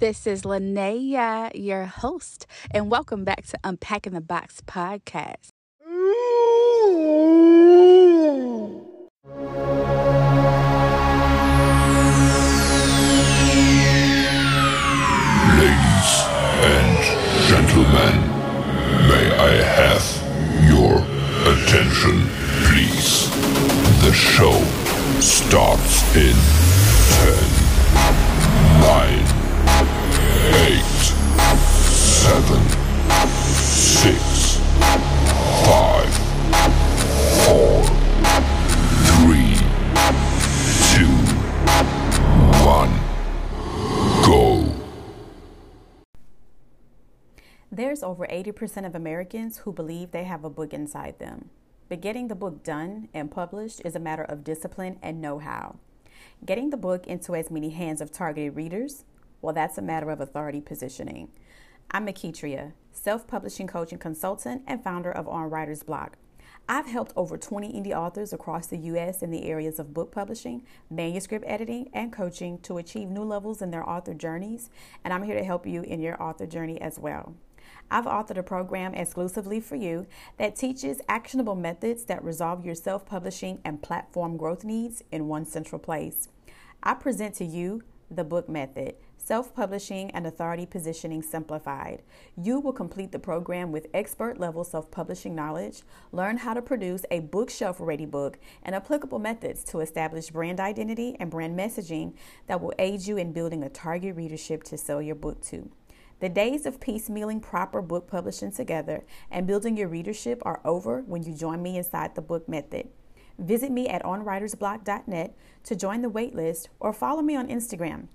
This is Linnea, your host, and welcome back to Unpacking the Box podcast. Ladies and gentlemen, may I have your attention, please? The show starts in 10, 9, 8, 7, 6, 5, 4, 3, 2, 1, go. There's over 80% of Americans who believe they have a book inside them. But getting the book done and published is a matter of discipline and know how. Getting the book into as many hands of targeted readers, well, that's a matter of authority positioning. I'm Makitria, self publishing coach and consultant, and founder of On Writer's Block. I've helped over 20 indie authors across the U.S. in the areas of book publishing, manuscript editing, and coaching to achieve new levels in their author journeys, and I'm here to help you in your author journey as well. I've authored a program exclusively for you that teaches actionable methods that resolve your self publishing and platform growth needs in one central place. I present to you the book method. Self publishing and authority positioning simplified. You will complete the program with expert level self publishing knowledge, learn how to produce a bookshelf ready book, and applicable methods to establish brand identity and brand messaging that will aid you in building a target readership to sell your book to. The days of piecemealing proper book publishing together and building your readership are over when you join me inside the book method. Visit me at onwritersblock.net to join the waitlist or follow me on Instagram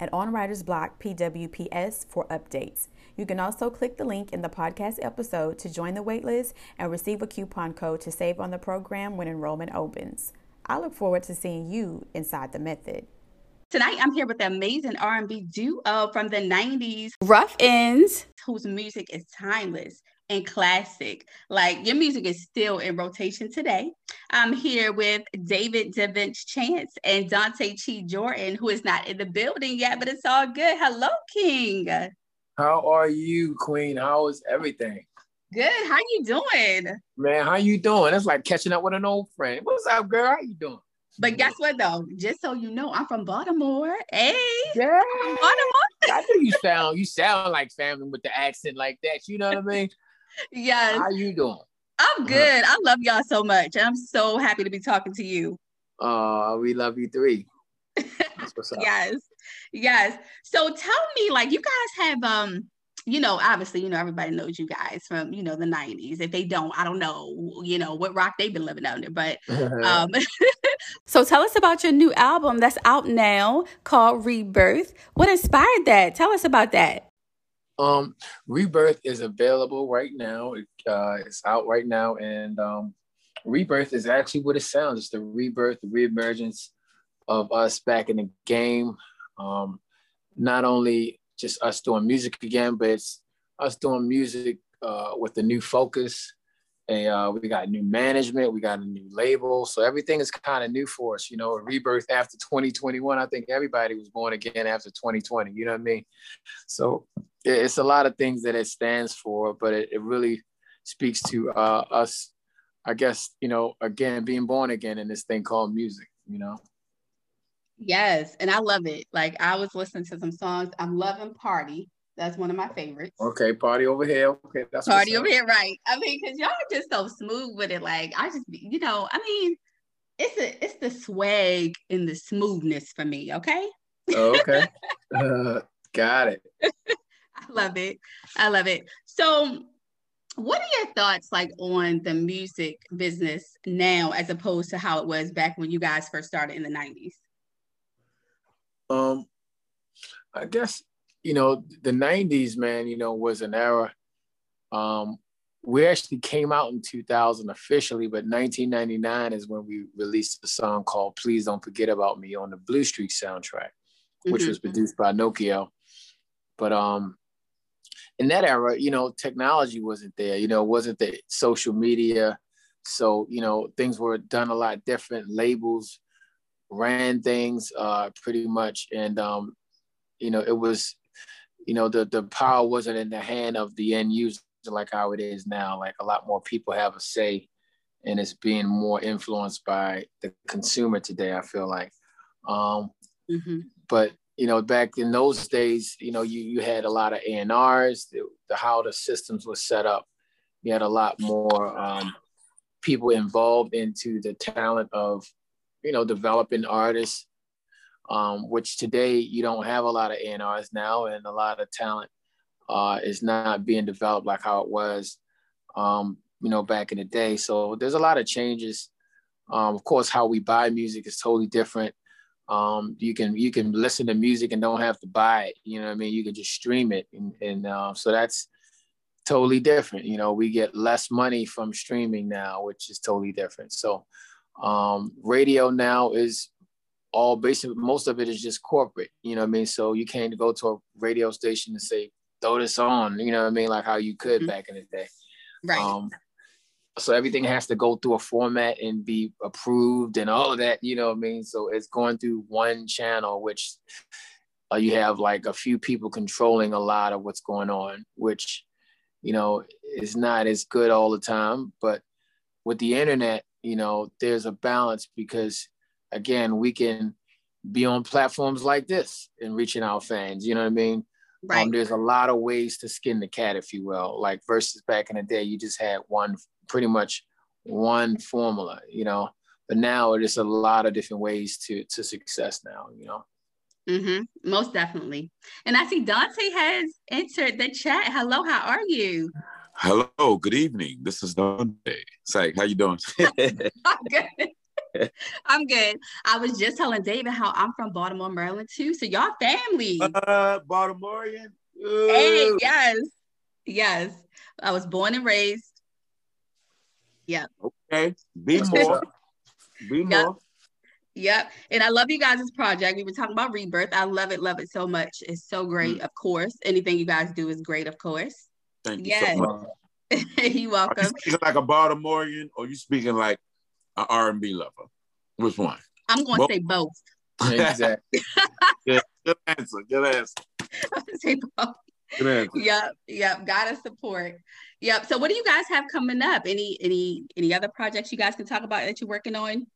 at onwritersblock PWPS for updates. You can also click the link in the podcast episode to join the waitlist and receive a coupon code to save on the program when enrollment opens. I look forward to seeing you inside the method. Tonight, I'm here with the amazing R&B duo from the 90s Ruff Endz. whose music is timeless and classic. Like your music is still in rotation today. I'm here with David DaVinci Chance and Dante Chi Jordan, who is not in the building yet, but it's all good. Hello, King. How are you, Queen? How is everything? Good. How you doing? Man, how you doing? It's like catching up with an old friend. What's up, girl? How you doing? But guess what though? Just so you know, I'm from Baltimore. Hey, Yeah. I'm Baltimore. I think you sound you sound like family with the accent like that. You know what I mean? Yes, How you doing? I'm good. I love y'all so much. I'm so happy to be talking to you. Uh, we love you three. That's yes yes so tell me like you guys have um you know obviously you know everybody knows you guys from you know the 90s if they don't i don't know you know what rock they've been living under but um So tell us about your new album that's out now called Rebirth. What inspired that? Tell us about that. Um, Rebirth is available right now. It, uh, it's out right now, and um, Rebirth is actually what it sounds. It's the rebirth, the reemergence of us back in the game. Um, not only just us doing music again, but it's us doing music uh, with a new focus. And uh, we got new management, we got a new label, so everything is kind of new for us. You know, a rebirth after 2021. I think everybody was born again after 2020. You know what I mean? So it's a lot of things that it stands for, but it, it really speaks to uh, us. I guess you know, again, being born again in this thing called music. You know. yes and i love it like i was listening to some songs i'm loving party that's one of my favorites Okay, party over here. Okay, that's party over here right i mean because y'all are just so smooth with it like i just you know i mean it's a it's the swag and the smoothness for me okay Oh, okay, uh, got it. I love it. I love it. So, what are your thoughts like on the music business now as opposed to how it was back when you guys first started in the 90s? Um, I guess you know the '90s, man. You know, was an era Um, we actually came out in 2000 officially, but 1999 is when we released a song called "Please Don't Forget About Me" on the Blue Streak soundtrack, which mm-hmm. was produced by Nokio. But um, in that era, you know, technology wasn't there. You know, wasn't the social media, so you know things were done a lot different. Labels ran things uh, pretty much, and um, you know, it was, you know, the the power wasn't in the hand of the end user like how it is now. Like a lot more people have a say, and it's being more influenced by the consumer today. I feel like, um, mm-hmm. but you know, back in those days, you know, you you had a lot of A&Rs, the, the how the systems were set up. You had a lot more um, people involved into the talent of, you know, developing artists, um, which today you don't have a lot of A&Rs now, and a lot of talent uh, is not being developed like how it was, um, you know, back in the day. So there's a lot of changes. Um, of course, how we buy music is totally different. Um, you can you can listen to music and don't have to buy it. You know what I mean? You can just stream it, and, and uh, so that's totally different. You know, we get less money from streaming now, which is totally different. So um, radio now is all basically most of it is just corporate. You know what I mean? So you can't go to a radio station and say throw this on. You know what I mean? Like how you could mm-hmm. back in the day. Right. Um, so everything has to go through a format and be approved and all of that you know what i mean so it's going through one channel which uh, you have like a few people controlling a lot of what's going on which you know is not as good all the time but with the internet you know there's a balance because again we can be on platforms like this and reaching our fans you know what i mean right. Um, there's a lot of ways to skin the cat if you will like versus back in the day you just had one pretty much one formula, you know. But now there's a lot of different ways to to success now, you know. Mm-hmm. Most definitely. And I see Dante has entered the chat. Hello, how are you? Hello, good evening. This is Dante. Say, how you doing? Good. I'm good. I was just telling David how I'm from Baltimore, Maryland too. So y'all family. Uh, Baltimorean. Hey, yes, yes. I was born and raised Yep. Okay. Be more. Be yep. more. Yep. And I love you guys' project. We were talking about rebirth. I love it, love it so much. It's so great, mm. of course. Anything you guys do is great, of course. Thank you yes. so much. You're welcome. Are you speaking like a Baltimorean or you speaking like an R&B lover? Which one? I'm going to say both. exactly. good, good answer. Good answer. I'm going to say both. Good answer. Yep. Yep. Gotta support. Yep. So what do you guys have coming up? Any any any other projects you guys can talk about that you're working on?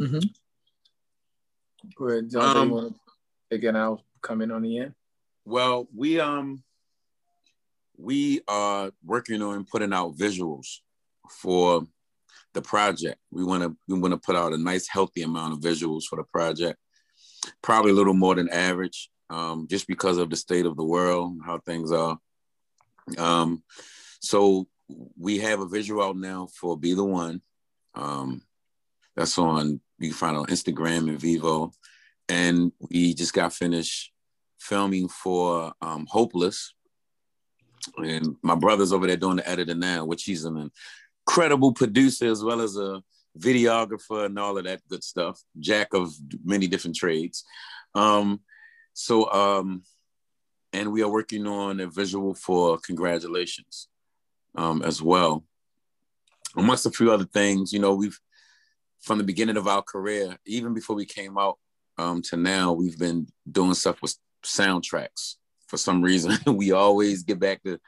Mm-hmm. Go ahead, John. Um, want to again I'll come in on the end. Well, we um we are working on putting out visuals for the project. We want to we want to put out a nice healthy amount of visuals for the project. Probably a little more than average, um, just because of the state of the world, how things are. Um, so we have a visual out now for Be the One. Um, that's on, you can find on Instagram and Vevo, And we just got finished filming for um, Hopeless. And my brother's over there doing the editing now, which he's an incredible producer as well as a videographer and all of that good stuff, jack of many different trades. Um, so um, and we are working on a visual for congratulations um, as well. Amongst a few other things you know we've from the beginning of our career even before we came out um, to now we've been doing stuff with soundtracks. For some reason we always get back to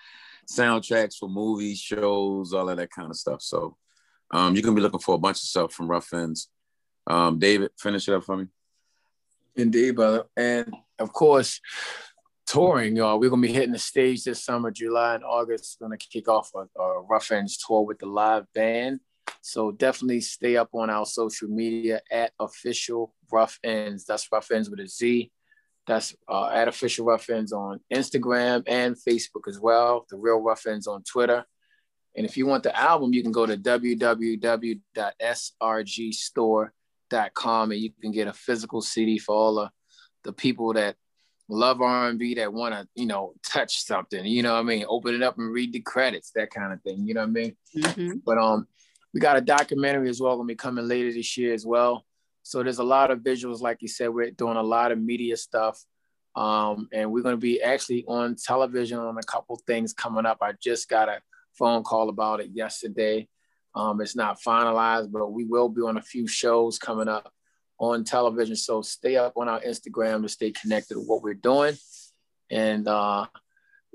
soundtracks for movies shows all of that kind of stuff so um, you're gonna be looking for a bunch of stuff from Ruff Endz um, david finish it up for me indeed brother and of course touring, y'all. We're gonna be hitting the stage this summer, July and August. We're gonna kick off a Ruff Endz tour with the live band. So definitely stay up on our social media at official Ruff Endz. That's Ruff Endz with a Z. That's uh, at official Ruff Endz on Instagram and Facebook as well. The Real Ruff Endz on Twitter. And if you want the album, you can go to www.srgstore.com and you can get a physical CD for all the, the people that love R&B that want to, you know, touch something, you know what I mean? Open it up and read the credits, that kind of thing, you know what I mean? Mm-hmm. But um, we got a documentary as well gonna be coming later this year as well. So there's a lot of visuals, like you said, we're doing a lot of media stuff. Um, and we're gonna be actually on television on a couple things coming up. I just got a phone call about it yesterday. Um, it's not finalized, but we will be on a few shows coming up on television. So stay up on our Instagram to stay connected to what we're doing. And uh,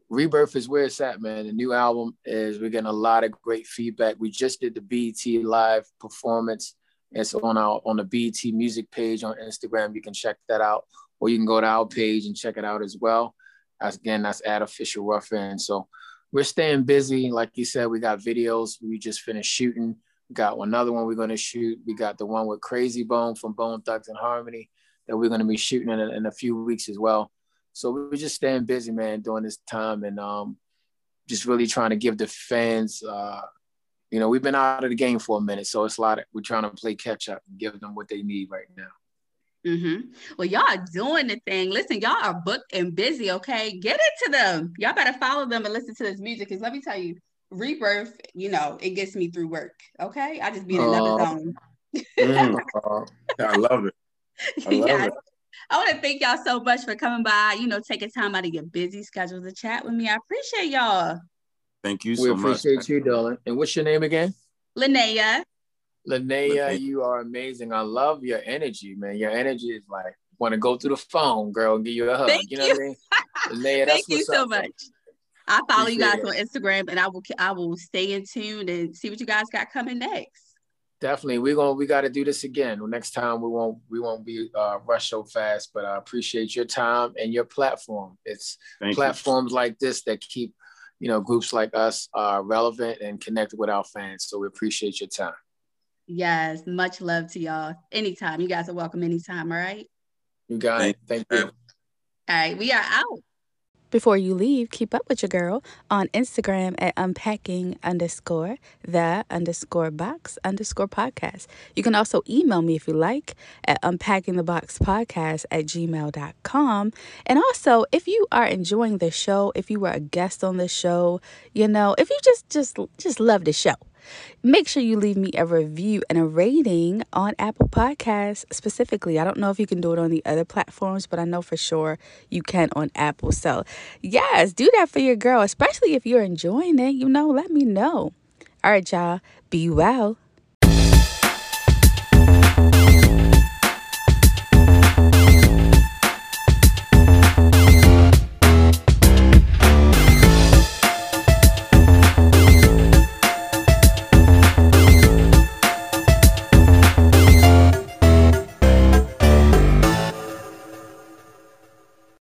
Rebirth is where it's at, man. The new album is we're getting a lot of great feedback. We just did the BET live performance. It's on our on the BET music page on Instagram. You can check that out, or you can go to our page and check it out as well. As again, that's at official Ruff Endz. So we're staying busy. Like you said, we got videos. We just finished shooting. We got another one we're going to shoot. We got the one with Krayzie Bone from Bone Thugs and Harmony that we're going to be shooting in a, in a few weeks as well. So we're just staying busy, man, during this time and um, just really trying to give the fans, uh, you know, we've been out of the game for a minute. So it's a lot of, we're trying to play catch up and give them what they need right now. Mm-hmm. Well, y'all are doing the thing. Listen, y'all are booked and busy. Okay, get into them. Y'all better follow them and listen to this music. Because let me tell you, rebirth. You know, it gets me through work. Okay, I just be in another zone. Mm, I love it. I love yes. it. I want to thank y'all so much for coming by. You know, taking time out of your busy schedule to chat with me. I appreciate y'all. Thank you We so much. We appreciate you, darling. And what's your name again? Linnea. Linnea, Linnea. you are amazing. I love your energy, man. Your energy is like want to go through the phone, girl, and give you a hug. Thank you know what I mean? Linnea, that's Thank you what's so up, much. I follow you guys Appreciate on Instagram, and I will I will stay in tune and see what you guys got coming next. Definitely, we're gonna we got to do this again. Next time we won't we won't be uh, rush so fast, but I appreciate your time and your platform. It's Thank you. platforms like this that keep you know groups like us are relevant and connected with our fans. So we appreciate your time. Yes, much love to y'all. Anytime, you guys are welcome. Anytime. All right. You got it. Thank you. All right, we are out. Before you leave, keep up with your girl on Instagram at unpacking underscore the underscore box underscore podcast. You can also email me if you like at unpackingtheboxpodcast at gmail.com. And also, if you are enjoying the show, if you were a guest on the show, you know, if you just just just love the show, make sure you leave me a review and a rating on Apple Podcasts specifically. I don't know if you can do it on the other platforms, but I know for sure you can on Apple. So, yes, do that for your girl, especially if you're enjoying it. You know, let me know. All right, y'all, be well.